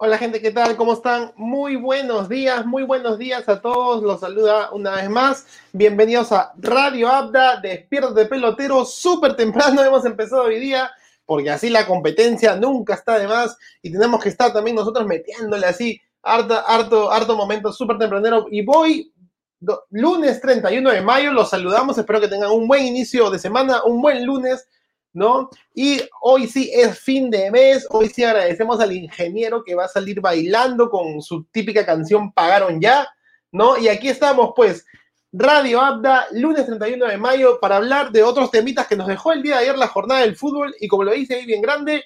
Hola gente, ¿qué tal? ¿Cómo están? Muy buenos días, muy buenos días a todos. Los saluda una vez más. Bienvenidos a Radio Abda, Despierto de Pelotero. Súper temprano hemos empezado hoy día, porque así la competencia nunca está de más y tenemos que estar también nosotros metiéndole así harto, harto, harto momento súper tempranero. Y voy lunes 31 de mayo, los saludamos. Espero que tengan un buen inicio de semana, un buen lunes ¿no? Y hoy sí es fin de mes, hoy sí agradecemos al ingeniero que va a salir bailando con su típica canción Pagaron ya, ¿no? Y aquí estamos, pues, Radio Abda, lunes 31 de mayo, para hablar de otros temitas que nos dejó el día de ayer la jornada del fútbol, y como lo dice ahí bien grande,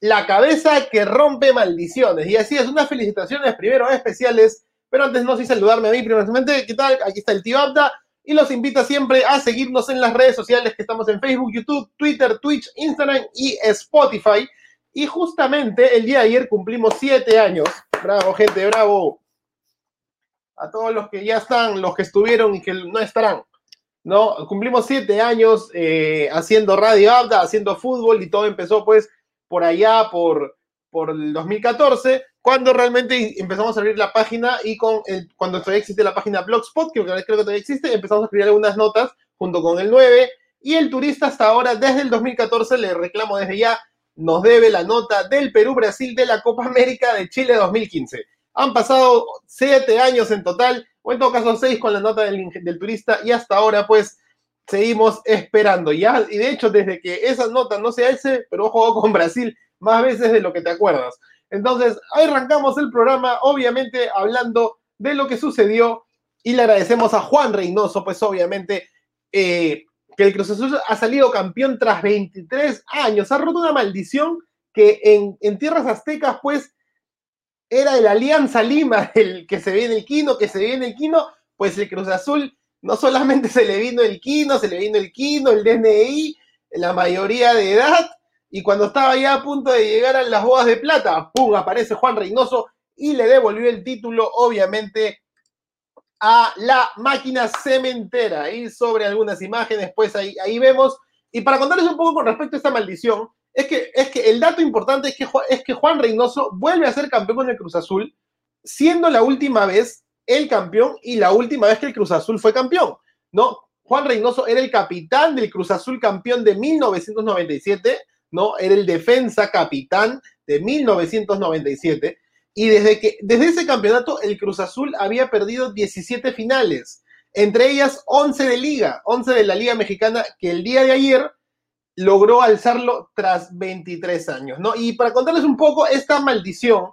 la cabeza que rompe maldiciones. Y así es, unas felicitaciones primero especiales, pero antes no sé saludarme a mí primeramente, ¿qué tal? Aquí está el tío Abda y los invita siempre a seguirnos en las redes sociales que estamos en Facebook, YouTube, Twitter, Twitch, Instagram y Spotify. Y justamente el día de ayer cumplimos siete años. Bravo, gente, bravo. A todos los que ya están, los que estuvieron y que no estarán. ¿no? Cumplimos siete años eh, haciendo Radio Abda, haciendo fútbol y todo empezó pues por allá, por, por el 2014 cuando realmente empezamos a abrir la página y con el, cuando todavía existe la página Blogspot, que creo que todavía existe, empezamos a escribir algunas notas junto con el 9 y el turista hasta ahora, desde el 2014, le reclamo desde ya, nos debe la nota del Perú-Brasil de la Copa América de Chile 2015. Han pasado siete años en total, o en todo caso seis con la nota del, del turista y hasta ahora pues seguimos esperando. Ya, y de hecho, desde que esa nota no se hace, pero jugado con Brasil más veces de lo que te acuerdas. Entonces, ahí arrancamos el programa, obviamente hablando de lo que sucedió y le agradecemos a Juan Reynoso, pues obviamente eh, que el Cruz Azul ha salido campeón tras 23 años, ha roto una maldición que en, tierras aztecas, pues, era el Alianza Lima, el que se viene el Quino, que se viene el Quino, pues el Cruz Azul no solamente se le vino el Quino, se le vino el Quino, el DNI, la mayoría de edad, y cuando estaba ya a punto de llegar a las bodas de plata, ¡pum! aparece Juan Reynoso y le devolvió el título, obviamente, a la máquina cementera. Y sobre algunas imágenes, pues ahí, ahí vemos. Y para contarles un poco con respecto a esta maldición, es que, es que el dato importante es que, es que Juan Reynoso vuelve a ser campeón con el Cruz Azul, siendo la última vez el campeón y la última vez que el Cruz Azul fue campeón, ¿no? Juan Reynoso era el capitán del Cruz Azul campeón de 1997 Era el defensa capitán de 1997 y desde, que, desde ese campeonato el Cruz Azul había perdido 17 finales, entre ellas 11 de liga, 11 de la Liga Mexicana que el día de ayer logró alzarlo tras 23 años, ¿no? Y para contarles un poco esta maldición,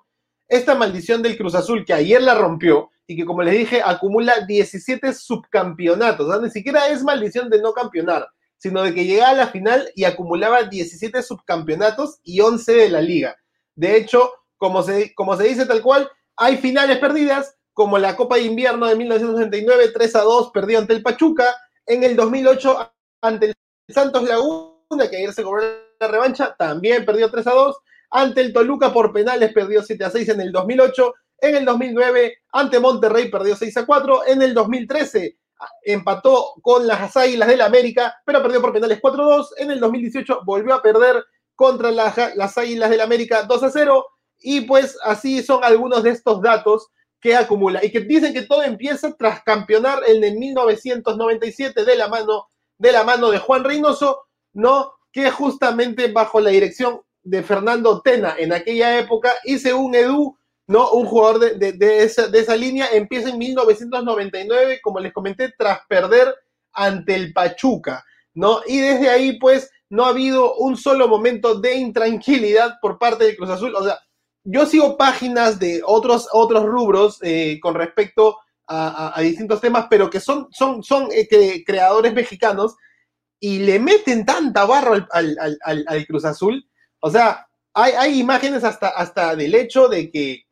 esta maldición del Cruz Azul que ayer la rompió y que como les dije acumula 17 subcampeonatos, ni siquiera es maldición de no campeonar, sino de que llegaba a la final y acumulaba 17 subcampeonatos y 11 de la liga. De hecho, como se, como se dice tal cual, hay finales perdidas, como la Copa de Invierno de 1969, 3 a 2, perdió ante el Pachuca, en el 2008 ante el Santos Laguna, que ayer se cobró la revancha, también perdió 3 a 2, ante el Toluca por penales perdió 7 a 6 en el 2008, en el 2009 ante Monterrey perdió 6 a 4, en el 2013 empató con las Águilas del América, pero perdió por penales 4-2. En el 2018 volvió a perder contra las, Águilas del América 2-0. Y pues así son algunos de estos datos que acumula. Y que dicen que todo empieza tras campeonar en el 1997 de la mano de, la mano de Juan Reynoso, ¿no? Que justamente bajo la dirección de Fernando Tena en aquella época y según Edu ¿no? Un jugador de, esa, línea empieza en 1999, como les comenté, tras perder ante el Pachuca, ¿no? Y desde ahí, pues, no ha habido un solo momento de intranquilidad por parte de Cruz Azul. O sea, yo sigo páginas de otros, otros rubros eh, con respecto a, distintos temas, pero que son, son, son eh, creadores mexicanos y le meten tanta barro al, Cruz Azul. O sea, hay, hay, imágenes hasta, hasta del hecho de que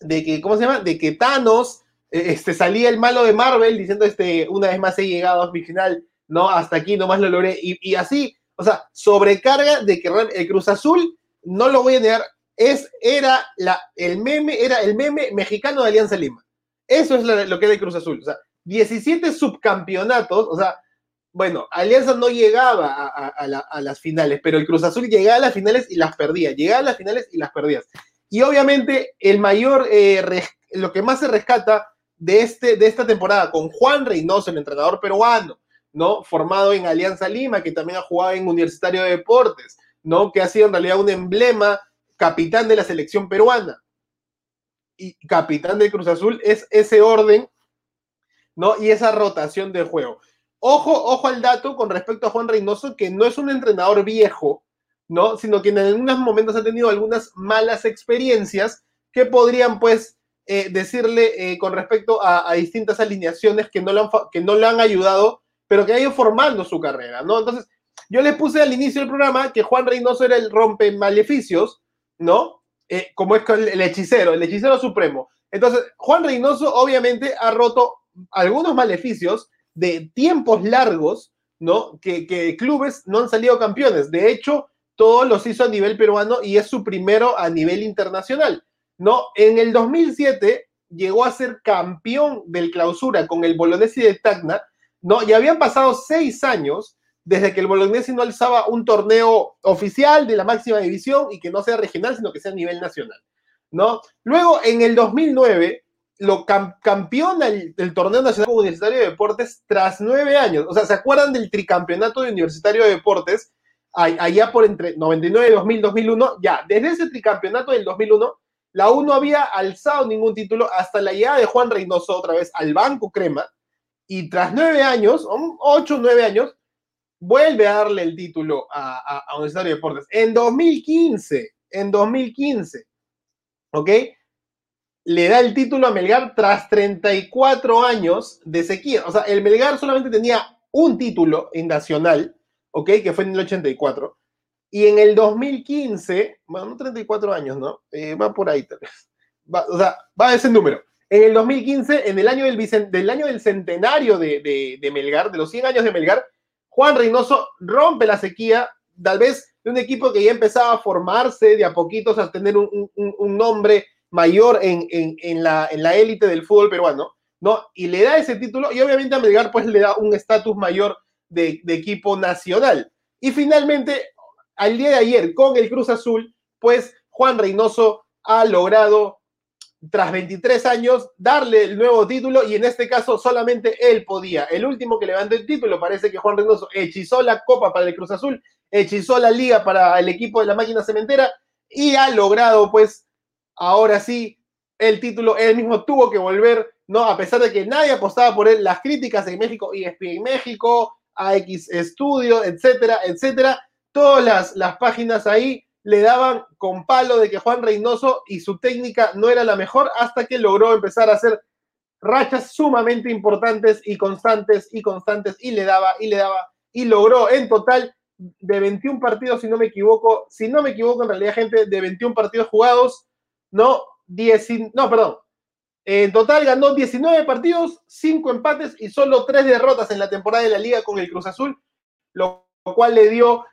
de que, ¿cómo se llama? De que Thanos eh, este, salía el malo de Marvel diciendo, este, una vez más he llegado a mi final, ¿no? Hasta aquí nomás lo logré. Y, así, o sea, sobrecarga de que el Cruz Azul, no lo voy a negar, es, era la, el meme, era el meme mexicano de Alianza Lima. Eso es lo, que era el Cruz Azul. O sea, 17 subcampeonatos, o sea, bueno, Alianza no llegaba a, a, las finales, pero el Cruz Azul llegaba a las finales y las perdía, llegaba a las finales y las perdía. Y obviamente el mayor, eh, lo que más se rescata de, este, de esta temporada con Juan Reynoso, el entrenador peruano, ¿no? Formado en Alianza Lima, que también ha jugado en Universitario de Deportes, ¿no? Que ha sido en realidad un emblema, capitán de la selección peruana y capitán de Cruz Azul, es ese orden, ¿no? Y esa rotación de juego. Ojo, ojo al dato con respecto a Juan Reynoso, que no es un entrenador viejo, ¿no? Sino que en algunos momentos ha tenido algunas malas experiencias que podrían, pues, eh, decirle eh, con respecto a, distintas alineaciones que no, le han, que no le han ayudado, pero que ha ido formando su carrera, ¿no? Entonces, yo le puse al inicio del programa que Juan Reynoso era el rompe maleficios, ¿no? Eh, como es el hechicero, el hechicero supremo. Entonces, Juan Reynoso obviamente ha roto algunos maleficios de tiempos largos, ¿no? Que, que clubes no han salido campeones. De hecho, todos los hizo a nivel peruano y es su primero a nivel internacional. ¿no? En el 2007 llegó a ser campeón del clausura con el Bolognesi de Tacna, ¿no? Y habían pasado seis años desde que el Bolognesi no alzaba un torneo oficial de la máxima división y que no sea regional, sino que sea a nivel nacional, ¿no? Luego, en el 2009, lo campeón del, torneo nacional universitario de deportes tras nueve años. O sea, ¿se acuerdan del tricampeonato de universitario de deportes? Allá por entre 99, 2000, 2001, ya, desde ese tricampeonato del 2001, la U no había alzado ningún título hasta la llegada de Juan Reynoso otra vez al Banco Crema y tras nueve años, ocho, nueve años, vuelve a darle el título a, a, a Universitario de Deportes. En 2015, en 2015, ¿ok? Le da el título a Melgar tras 34 años de sequía. O sea, el Melgar solamente tenía un título en Nacional, ¿ok? Que fue en el 84. Y en el 2015, bueno, no 34 años, ¿no? Eh, va por ahí tal vez. o sea, va ese número. En el 2015, en el año del, del, año del centenario de, de, Melgar, de los 100 años de Melgar, Juan Reynoso rompe la sequía, tal vez de un equipo que ya empezaba a formarse de a poquitos, a tener un, un, un nombre mayor en, en, en, la, en la élite del fútbol peruano, ¿no? Y le da ese título y obviamente a Melgar pues le da un estatus mayor de, equipo nacional. Y finalmente, al día de ayer con el Cruz Azul, pues Juan Reynoso ha logrado, tras 23 años, darle el nuevo título y en este caso solamente él podía. El último que levantó el título, parece que Juan Reynoso hechizó la copa para el Cruz Azul, hechizó la liga para el equipo de la máquina cementera y ha logrado, pues, ahora sí, el título. Él mismo tuvo que volver, ¿no? A pesar de que nadie apostaba por él, las críticas en México, y en México, AX Studio, etcétera, etcétera. Todas las, las páginas ahí le daban con palo de que Juan Reynoso y su técnica no era la mejor hasta que logró empezar a hacer rachas sumamente importantes y constantes y constantes y le daba y le daba y logró en total de 21 partidos, si no me equivoco, si no me equivoco en realidad gente, de 21 partidos jugados, no, 10, no, perdón, en total ganó 19 partidos, 5 empates y solo 3 derrotas en la temporada de la liga con el Cruz Azul, lo cual le dio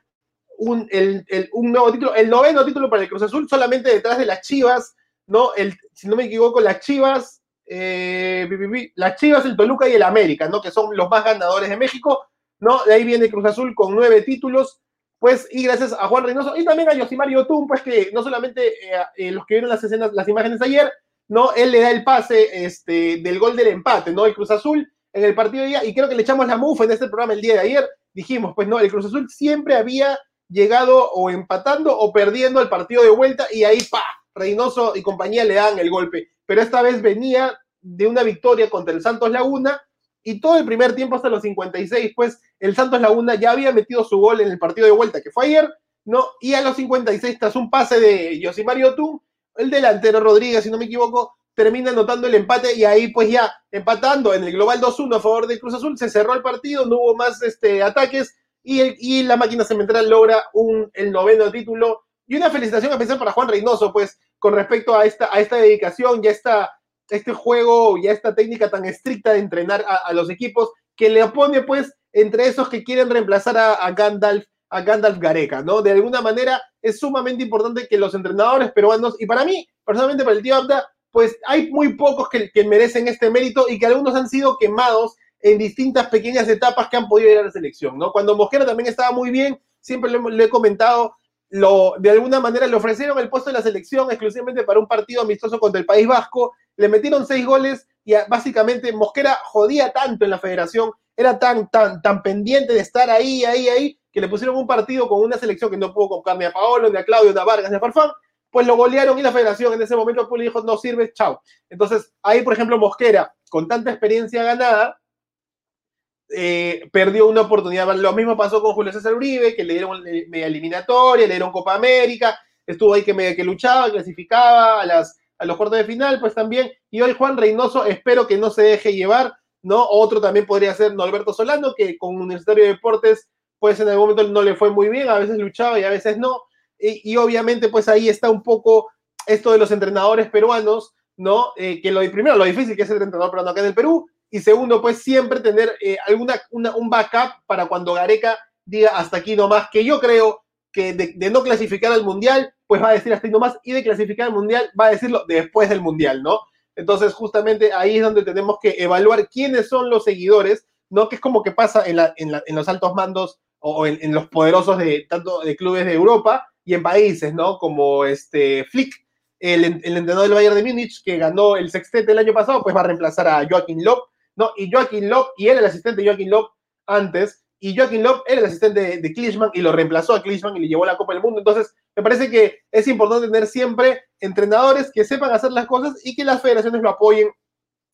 un, el, nuevo título, el noveno título para el Cruz Azul, solamente detrás de las Chivas, ¿no? El, si no me equivoco, las Chivas, eh, las Chivas, el Toluca y el América, ¿no? Que son los más ganadores de México, ¿no? De ahí viene Cruz Azul con nueve títulos, pues, y gracias a Juan Reynoso y también a Yosimar Yotun, pues, que no solamente eh, eh, los que vieron las escenas, las imágenes ayer, ¿no? Él le da el pase este, del gol del empate, ¿no? El Cruz Azul en el partido de día, y creo que le echamos la mufa en este programa el día de ayer, dijimos, pues, no, el Cruz Azul siempre había llegado o empatando o perdiendo el partido de vuelta y ahí, pa, Reynoso y compañía le dan el golpe. Pero esta vez venía de una victoria contra el Santos Laguna y todo el primer tiempo hasta los 56, pues el Santos Laguna ya había metido su gol en el partido de vuelta, que fue ayer, ¿no? Y a los 56, tras un pase de Yosimario Tú, el delantero Rodríguez, si no me equivoco, termina anotando el empate y ahí pues ya empatando en el global 2-1 a favor de Cruz Azul, se cerró el partido, no hubo más este, ataques y, la máquina cementera logra un, el noveno título. Y una felicitación especial para Juan Reynoso, pues, con respecto a esta, a esta dedicación y a esta, este juego y a esta técnica tan estricta de entrenar a, los equipos, que le opone, pues, entre esos que quieren reemplazar a, Gandalf, a Gandalf Gareca, ¿no? De alguna manera es sumamente importante que los entrenadores peruanos, y para mí, personalmente para el tío Abda, pues hay muy pocos que, merecen este mérito y que algunos han sido quemados en distintas pequeñas etapas que han podido ir a la selección, ¿no? Cuando Mosquera también estaba muy bien, siempre le, he comentado, lo, de alguna manera le ofrecieron el puesto de la selección exclusivamente para un partido amistoso contra el País Vasco, le metieron seis goles y básicamente Mosquera jodía tanto en la federación, era tan, tan, tan pendiente de estar ahí, ahí, ahí, que le pusieron un partido con una selección que no pudo convocar ni a Paolo, ni a Claudio, ni a Vargas, ni a Farfán, pues lo golearon y la federación en ese momento pues, le dijo, no sirve, chao. Entonces, ahí, por ejemplo, Mosquera, con tanta experiencia ganada, eh, perdió una oportunidad. Lo mismo pasó con Julio César Uribe, que le dieron media eliminatoria, le dieron Copa América, estuvo ahí que, luchaba, clasificaba a, los cuartos de final, pues también. Y hoy Juan Reynoso, espero que no se deje llevar, ¿no? Otro también podría ser Norberto Solano, que con Universitario de Deportes, pues en algún momento no le fue muy bien, a veces luchaba y a veces no y, obviamente pues ahí está un poco esto de los entrenadores peruanos, ¿no? Eh, que lo primero, lo difícil que es ser entrenador peruano acá en el Perú, y segundo, pues siempre tener eh, alguna, un backup para cuando Gareca diga hasta aquí nomás, que yo creo que de, no clasificar al Mundial, pues va a decir hasta aquí nomás, y de clasificar al Mundial va a decirlo después del Mundial, ¿no? Entonces, justamente ahí es donde tenemos que evaluar quiénes son los seguidores, ¿no? Que es como que pasa en, en, los altos mandos o en, los poderosos de tanto de clubes de Europa, y en países, ¿no? Como este Flick, el, entrenador del Bayern de Múnich, que ganó el sextete el año pasado, pues va a reemplazar a Joaquín Lop, ¿no? Y Joaquín Lop, y él el asistente de Joaquín Lop antes, y Joaquín Lop era el asistente de, de Klinsmann y lo reemplazó a Klinsmann y le llevó la Copa del Mundo. Entonces, me parece que es importante tener siempre entrenadores que sepan hacer las cosas y que las federaciones lo apoyen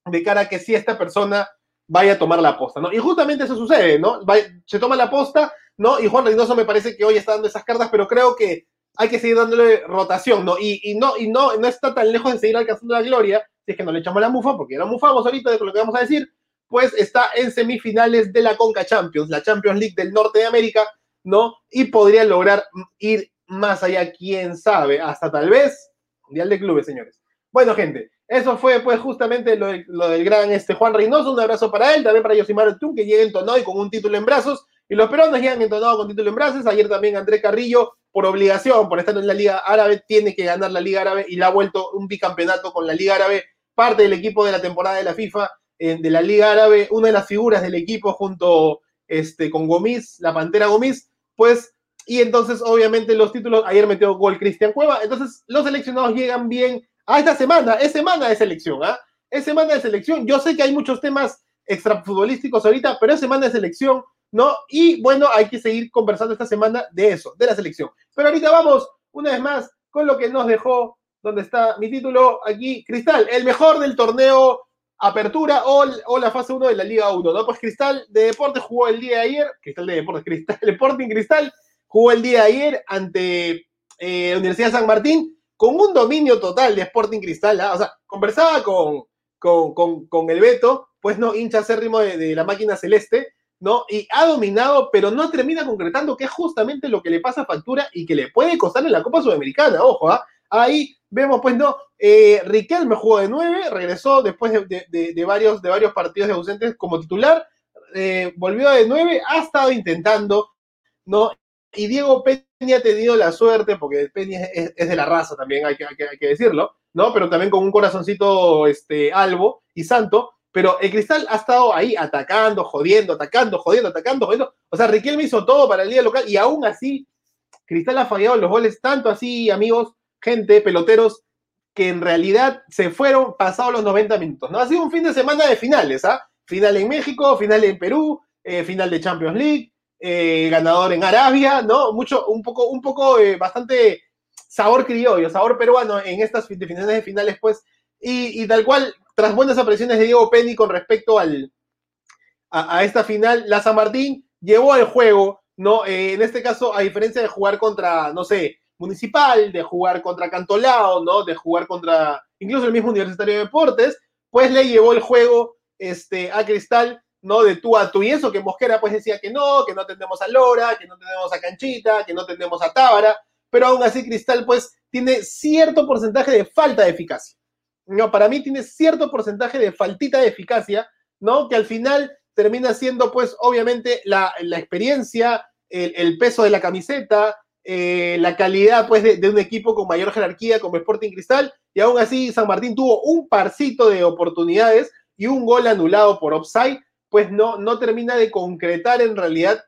de cara a que si esta persona vaya a tomar la posta, ¿no? Y justamente eso sucede, ¿no? se toma la posta, ¿no? Y Juan Reynoso me parece que hoy está dando esas cartas, pero creo que hay que seguir dándole rotación, ¿no? Y, no, y no, no está tan lejos de seguir alcanzando la gloria, si es que no le echamos la mufa, porque ya la mufamos ahorita de lo que vamos a decir, pues está en semifinales de la Conca Champions, la Champions League del Norte de América, ¿no? Y podría lograr ir más allá, quién sabe, hasta tal vez Mundial de Clubes, señores. Bueno, gente, eso fue pues justamente lo, del gran este, Juan Reynoso, un abrazo para él, también para Yosimar Tun, que llega entonado y con un título en brazos, y los peruanos ya han entonado con título en brazos. Ayer también André Carrillo, por obligación, por estar en la Liga Árabe, tiene que ganar la Liga Árabe y le ha vuelto un bicampeonato con la Liga Árabe, parte del equipo de la temporada de la FIFA, eh, de la Liga Árabe, una de las figuras del equipo junto este, con Gomis, la Pantera Gomis, pues, y entonces obviamente los títulos, ayer metió gol Cristian Cueva, entonces los seleccionados llegan bien a esta semana, es semana de selección, ¿ah? Es semana de selección, yo sé que hay muchos temas extrafutbolísticos ahorita, pero es semana de selección, ¿no? Y bueno, hay que seguir conversando esta semana de eso, de la selección. Pero ahorita vamos, una vez más, con lo que nos dejó, donde está mi título aquí, Cristal, el mejor del torneo Apertura o, la fase 1 de la Liga 1, ¿no? Pues Cristal de Deportes jugó el día de ayer, Cristal de Deportes, Cristal, Sporting Cristal jugó el día de ayer ante eh, Universidad San Martín con un dominio total de Sporting Cristal, ¿ah? o sea, conversaba con, con, con, el Beto, pues no, hincha acérrimo de, de la máquina celeste, ¿no? Y ha dominado, pero no termina concretando, que es justamente lo que le pasa a Factura y que le puede costar en la Copa Sudamericana, ojo, ¿ah? Ahí vemos, pues no, eh, Riquelme jugó de nueve, regresó después de, varios, de varios partidos de ausentes como titular, eh, volvió de nueve, ha estado intentando, ¿no? Y Diego Peña ha tenido la suerte, porque Peña es, de la raza también, hay que, decirlo, ¿no? Pero también con un corazoncito este, albo y santo, pero el Cristal ha estado ahí atacando, jodiendo, atacando, jodiendo, atacando, jodiendo. O sea, Riquelme hizo todo para el día local y aún así, Cristal ha fallado los goles, tanto así, amigos, gente, peloteros, que en realidad se fueron pasados los 90 minutos. ¿no? Ha sido un fin de semana de finales, ¿ah? Final en México, final en Perú, eh, final de Champions League, eh, ganador en Arabia, ¿no? Mucho, un poco, un poco, eh, bastante sabor criollo, sabor peruano en estas definiciones de finales, pues, y, tal cual tras buenas apariciones de Diego Penny con respecto al, a, esta final, la San Martín llevó al juego, ¿no? Eh, en este caso, a diferencia de jugar contra, no sé, Municipal, de jugar contra Cantolao, ¿no? De jugar contra incluso el mismo Universitario de Deportes, pues le llevó el juego este, a Cristal, ¿no? De tú a tú. Y eso que Mosquera pues decía que no, que no tenemos a Lora, que no tenemos a Canchita, que no tenemos a Tábara, pero aún así Cristal pues tiene cierto porcentaje de falta de eficacia. No, para mí tiene cierto porcentaje de faltita de eficacia, ¿no? Que al final termina siendo, pues, obviamente, la, experiencia, el, peso de la camiseta, eh, la calidad, pues, de, un equipo con mayor jerarquía como Sporting Cristal, y aún así San Martín tuvo un parcito de oportunidades y un gol anulado por offside, pues no, no termina de concretar en realidad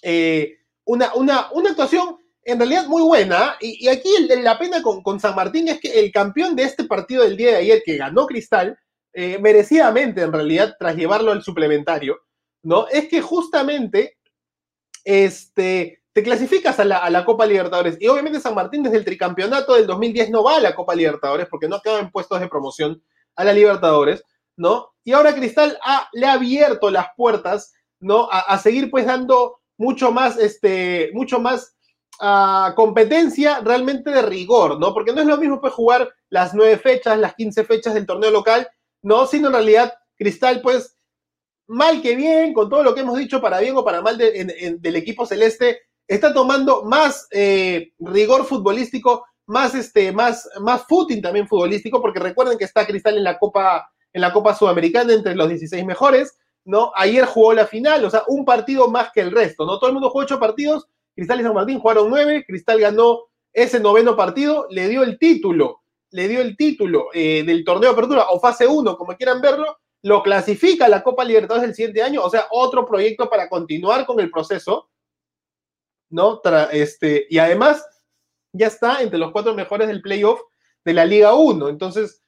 eh, una, una, una actuación en realidad muy buena. Y, aquí la pena con, San Martín es que el campeón de este partido del día de ayer, que ganó Cristal, eh, merecidamente en realidad, tras llevarlo al suplementario, ¿no? Es que justamente este, te clasificas a la, Copa Libertadores. Y obviamente San Martín desde el tricampeonato del 2010 no va a la Copa Libertadores porque no en puestos de promoción a la Libertadores, ¿no? Y ahora Cristal le ha abierto las puertas, ¿no? A, seguir pues dando mucho más, este, mucho más uh, competencia realmente de rigor, ¿no? Porque no es lo mismo pues jugar las nueve fechas, las quince fechas del torneo local, ¿no? Sino en realidad Cristal pues mal que bien, con todo lo que hemos dicho, para bien o para mal del equipo celeste, está tomando más eh, rigor futbolístico, más, este, más, más footing también futbolístico, porque recuerden que está Cristal en la Copa, en la Copa Sudamericana entre los 16 mejores, ¿no? Ayer jugó la final, o sea, un partido más que el resto, ¿no? Todo el mundo jugó ocho partidos, Cristal y San Martín jugaron nueve, Cristal ganó ese noveno partido, le dio el título, le dio el título eh, del torneo de apertura o fase 1, como quieran verlo, lo clasifica a la Copa Libertadores del siguiente año, o sea, otro proyecto para continuar con el proceso, ¿no? este, y además ya está entre los cuatro mejores del playoff de la Liga 1. Entonces,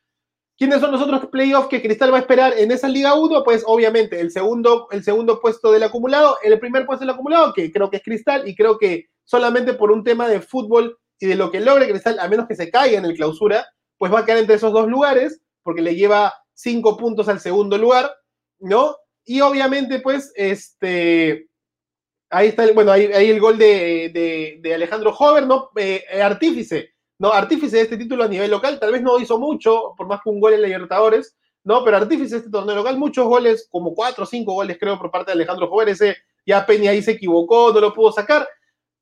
¿quiénes son los otros playoffs que Cristal va a esperar en esa Liga 1? Pues obviamente el segundo, el segundo puesto del acumulado, el primer puesto del acumulado, que creo que es Cristal, y creo que solamente por un tema de fútbol y de lo que logre Cristal, a menos que se caiga en el clausura, pues va a quedar entre esos dos lugares, porque le lleva cinco puntos al segundo lugar, ¿no? Y obviamente, pues, este, ahí está, el, bueno, ahí, el gol de, de, Alejandro Hover, ¿no? Eh, eh, artífice, ¿no? Artífice de este título a nivel local, tal vez no hizo mucho, por más que un gol en Libertadores, ¿no? Pero artífice de este torneo local, muchos goles, como cuatro o cinco goles, creo, por parte de Alejandro Hover, ese ya Peña ahí se equivocó, no lo pudo sacar,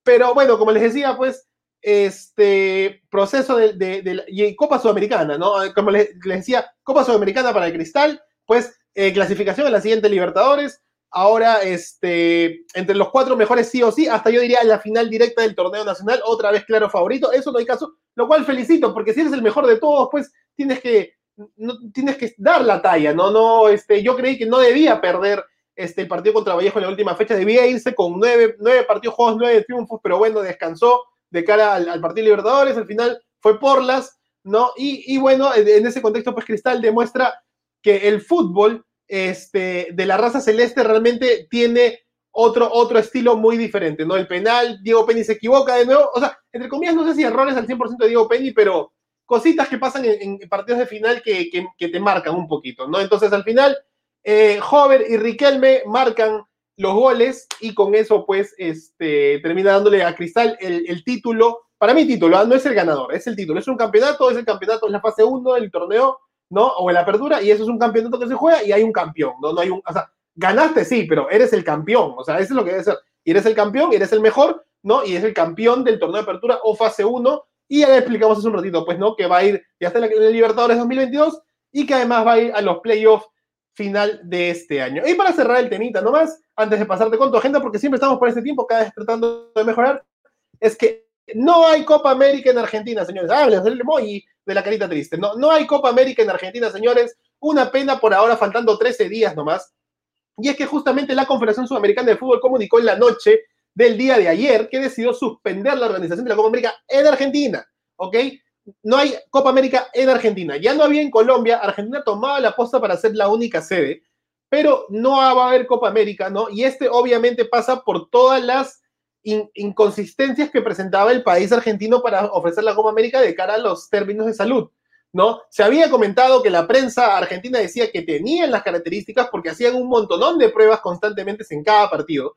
pero bueno, como les decía, pues, este proceso de, de, Copa Sudamericana, ¿no? Como les, decía, Copa Sudamericana para el Cristal, pues eh, clasificación a la siguiente Libertadores. Ahora, este, entre los cuatro mejores sí o sí, hasta yo diría la final directa del torneo nacional, otra vez claro favorito. Eso no hay caso, lo cual felicito, porque si eres el mejor de todos, pues tienes que, no, tienes que dar la talla, ¿no? no este, yo creí que no debía perder este, el partido contra Vallejo en la última fecha, debía irse con nueve, nueve partidos juegos, nueve triunfos, pero bueno, descansó de cara al, Partido Libertadores, al final fue Porlas, ¿no? Y, bueno, en ese contexto, pues Cristal demuestra que el fútbol este, de la raza celeste realmente tiene otro, otro estilo muy diferente, ¿no? El penal, Diego Penny se equivoca de nuevo, o sea, entre comillas, no sé si errores al 100% de Diego Penny, pero cositas que pasan en, partidos de final que, te marcan un poquito, ¿no? Entonces, al final, eh, Hover y Riquelme marcan los goles y con eso pues este, termina dándole a Cristal el, título. Para mí título, ¿ah? no es el ganador, es el título. Es un campeonato, es el campeonato, es la fase 1 del torneo, ¿no? O en la apertura y eso es un campeonato que se juega y hay un campeón, ¿no? No hay un, o sea, ganaste sí, pero eres el campeón, o sea, eso es lo que debe ser. Y eres el campeón, y eres el mejor, ¿no? Y es el campeón del torneo de apertura o fase 1 y ya explicamos hace un ratito, pues, ¿no? Que va a ir, ya está en la Libertadores 2022 y que además va a ir a los playoffs final de este año. Y para cerrar el temita nomás, antes de pasarte con tu agenda, porque siempre estamos por este tiempo, cada vez tratando de mejorar, es que no hay Copa América en Argentina, señores. Hablen del emoji de la carita triste. No, no hay Copa América en Argentina, señores. Una pena por ahora, faltando 13 días nomás. Y es que justamente la Confederación Sudamericana de Fútbol comunicó en la noche del día de ayer que decidió suspender la organización de la Copa América en Argentina. ¿Ok? no hay Copa América en Argentina. Ya no había en Colombia. Argentina tomaba la posta para ser la única sede, pero no va a haber Copa América, ¿no? Y este obviamente pasa por todas las inconsistencias que presentaba el país argentino para ofrecer la Copa América de cara a los términos de salud, ¿no? Se había comentado que la prensa argentina decía que tenían las características porque hacían un montonón de pruebas constantemente en cada partido,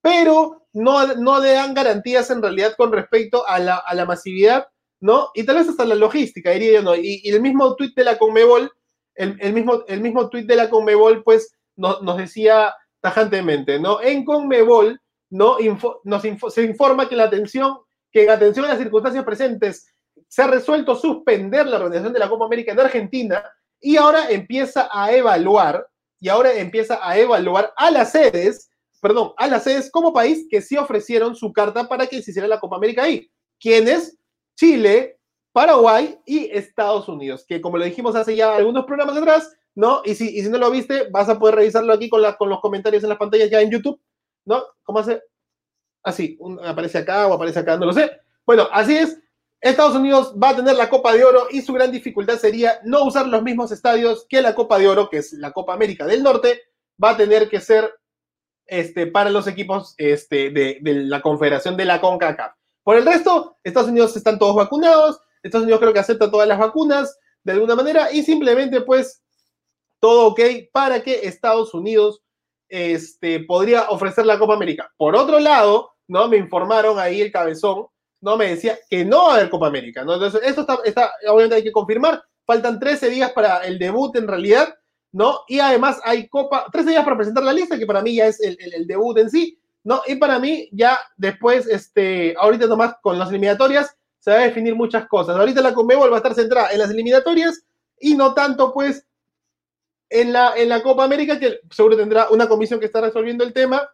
pero no, no le dan garantías en realidad con respecto a la, a la masividad ¿no? Y tal vez hasta la logística, diría yo, ¿no? Y, el mismo tuit de la Conmebol, el, mismo, el mismo tuit de la Conmebol, pues, nos decía tajantemente, ¿no? En Conmebol, ¿no? nos se informa que la atención, que en atención a las circunstancias presentes, se ha resuelto suspender la organización de la Copa América en Argentina y ahora empieza a evaluar, y ahora empieza a evaluar a las sedes, perdón, a las sedes como país que sí ofrecieron su carta para que se hiciera la Copa América ahí. ¿Quiénes? Chile, Paraguay y Estados Unidos, que como lo dijimos hace ya algunos programas atrás, ¿no? Y si, si no lo viste, vas a poder revisarlo aquí con, con los comentarios en las pantallas ya en YouTube, ¿no? ¿Cómo hace? Así, aparece acá o aparece acá, no lo sé. Bueno, así es. Estados Unidos va a tener la Copa de Oro y su gran dificultad sería no usar los mismos estadios que la Copa de Oro, que es la Copa América del Norte, va a tener que ser este, para los equipos este, de, de la Confederación de la CONCACAF. Por el resto, Estados Unidos están todos vacunados, Estados Unidos creo que acepta todas las vacunas de alguna manera y simplemente pues todo ok para que Estados Unidos este, podría ofrecer la Copa América. Por otro lado, ¿no? Me informaron ahí el cabezón, ¿no? Me decía que no va a haber Copa América, ¿no? Entonces, esto está, está, obviamente hay que confirmar. Faltan 13 días para el debut en realidad, ¿no? Y además hay Copa, 13 días para presentar la lista, que para mí ya es el, el, el debut en sí, ¿no? Y para mí ya después, este, ahorita nomás con las eliminatorias, se va a definir muchas cosas. Ahorita la Conmebol va a estar centrada en las eliminatorias y no tanto, pues, en la, en la Copa América, que seguro tendrá una comisión que está resolviendo el tema,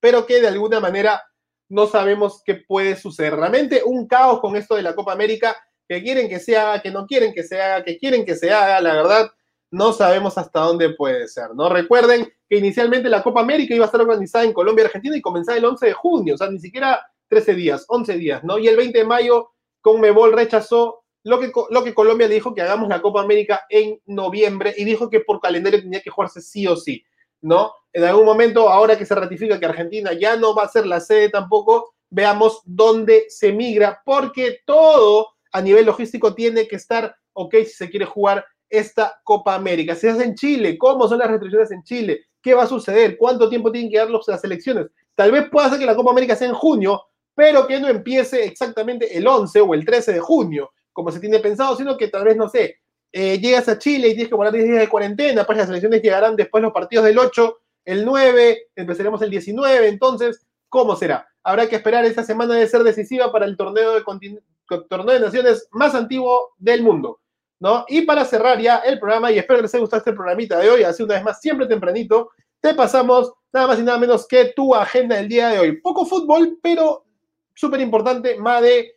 pero que de alguna manera no sabemos qué puede suceder. Realmente un caos con esto de la Copa América, que quieren que se haga, que no quieren que se haga, que quieren que se haga, la verdad, no sabemos hasta dónde puede ser, ¿no? Recuerden que inicialmente la Copa América iba a estar organizada en Colombia y Argentina y comenzaba el 11 de junio, o sea, ni siquiera 13 días, 11 días, ¿no? Y el 20 de mayo, Conmebol rechazó lo que, lo que Colombia dijo que hagamos la Copa América en noviembre y dijo que por calendario tenía que jugarse sí o sí, ¿no? En algún momento, ahora que se ratifica que Argentina ya no va a ser la sede tampoco, veamos dónde se migra, porque todo a nivel logístico tiene que estar ok si se quiere jugar esta Copa América. Si hace en Chile, ¿cómo son las restricciones en Chile? ¿Qué va a suceder? ¿Cuánto tiempo tienen que dar las elecciones? Tal vez pueda ser que la Copa América sea en junio, pero que no empiece exactamente el 11 o el 13 de junio, como se tiene pensado, sino que tal vez, no sé, eh, llegas a Chile y tienes que guardar 10 días de cuarentena, pues las elecciones llegarán después los partidos del 8, el 9, empezaremos el 19, entonces, ¿cómo será? Habrá que esperar esta semana de ser decisiva para el torneo de, torneo de naciones más antiguo del mundo, ¿no? Y para cerrar ya el programa, y espero que les haya gustado este programita de hoy, así una vez más, siempre tempranito, te pasamos nada más y nada menos que tu agenda del día de hoy. Poco fútbol, pero súper importante, Made,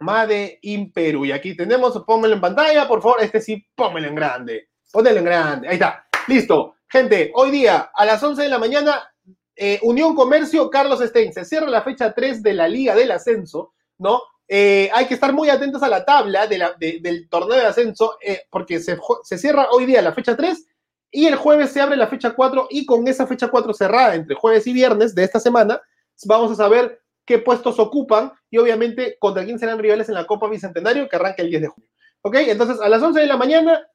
Made in Perú. Y aquí tenemos, pónmelo en pantalla, por favor, este sí, pónmelo en grande. Pónmelo en grande, ahí está, listo. Gente, hoy día a las 11 de la mañana, eh, Unión Comercio, Carlos Stein, se cierra la fecha 3 de la Liga del Ascenso, ¿no? Eh, hay que estar muy atentos a la tabla de la, de, del torneo de ascenso, eh, porque se, se, cierra hoy día la fecha 3 y el jueves se abre la fecha 4 y con esa fecha 4 cerrada entre jueves y viernes de esta semana, vamos a saber qué puestos ocupan y obviamente contra quién serán rivales en la Copa Bicentenario que arranca el 10 de junio. ¿Ok? Entonces, a las 11 de la mañana,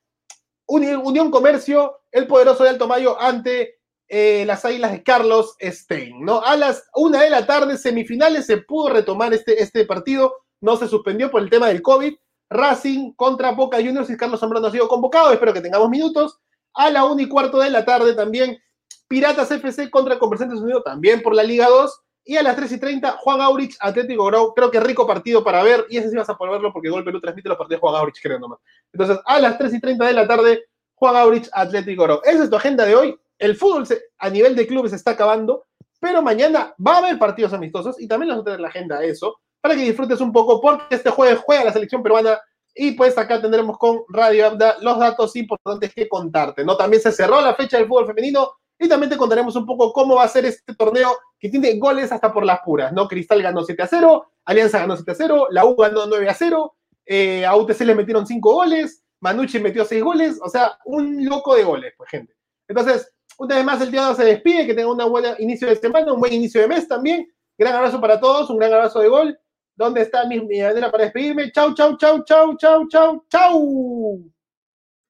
Unión Comercio, el poderoso de Alto Mayo ante eh, las Águilas de Carlos Stein, ¿no? A las 1 de la tarde, semifinales, se pudo retomar este, este partido, no se suspendió por el tema del COVID. Racing contra Boca Juniors y Carlos Zambrano ha sido convocado, espero que tengamos minutos. A la 1 y cuarto de la tarde también, Piratas FC contra Conversantes Unidos, también por la Liga 2. Y a las 3 y 30, Juan Aurich, Atlético Grau. Creo que rico partido para ver. Y ese sí vas a poder verlo porque Gol Perú transmite los partidos de Juan Aurich, creo nomás. Entonces, a las 3 y 30 de la tarde, Juan Aurich, Atlético Grau. Esa es tu agenda de hoy. El fútbol se, a nivel de clubes se está acabando, pero mañana va a haber partidos amistosos y también a tener la agenda eso, para que disfrutes un poco, porque este jueves juega la selección peruana y pues acá tendremos con Radio Abda los datos importantes que contarte, ¿no? También se cerró la fecha del fútbol femenino y también te contaremos un poco cómo va a ser este torneo que tiene goles hasta por las puras, ¿no? Cristal ganó 7 a 0, Alianza ganó 7 a 0, la U ganó 9 a 0, eh, a UTC le metieron 5 goles, Manucci metió 6 goles, o sea, un loco de goles, pues, gente. Entonces, una vez más el día se despide, que tenga un buen inicio de semana, un buen inicio de mes también. Gran abrazo para todos, un gran abrazo de gol. ¿Dónde está mi, mi manera para despedirme? Chau, chau, chau, chau, chau, chau, chau.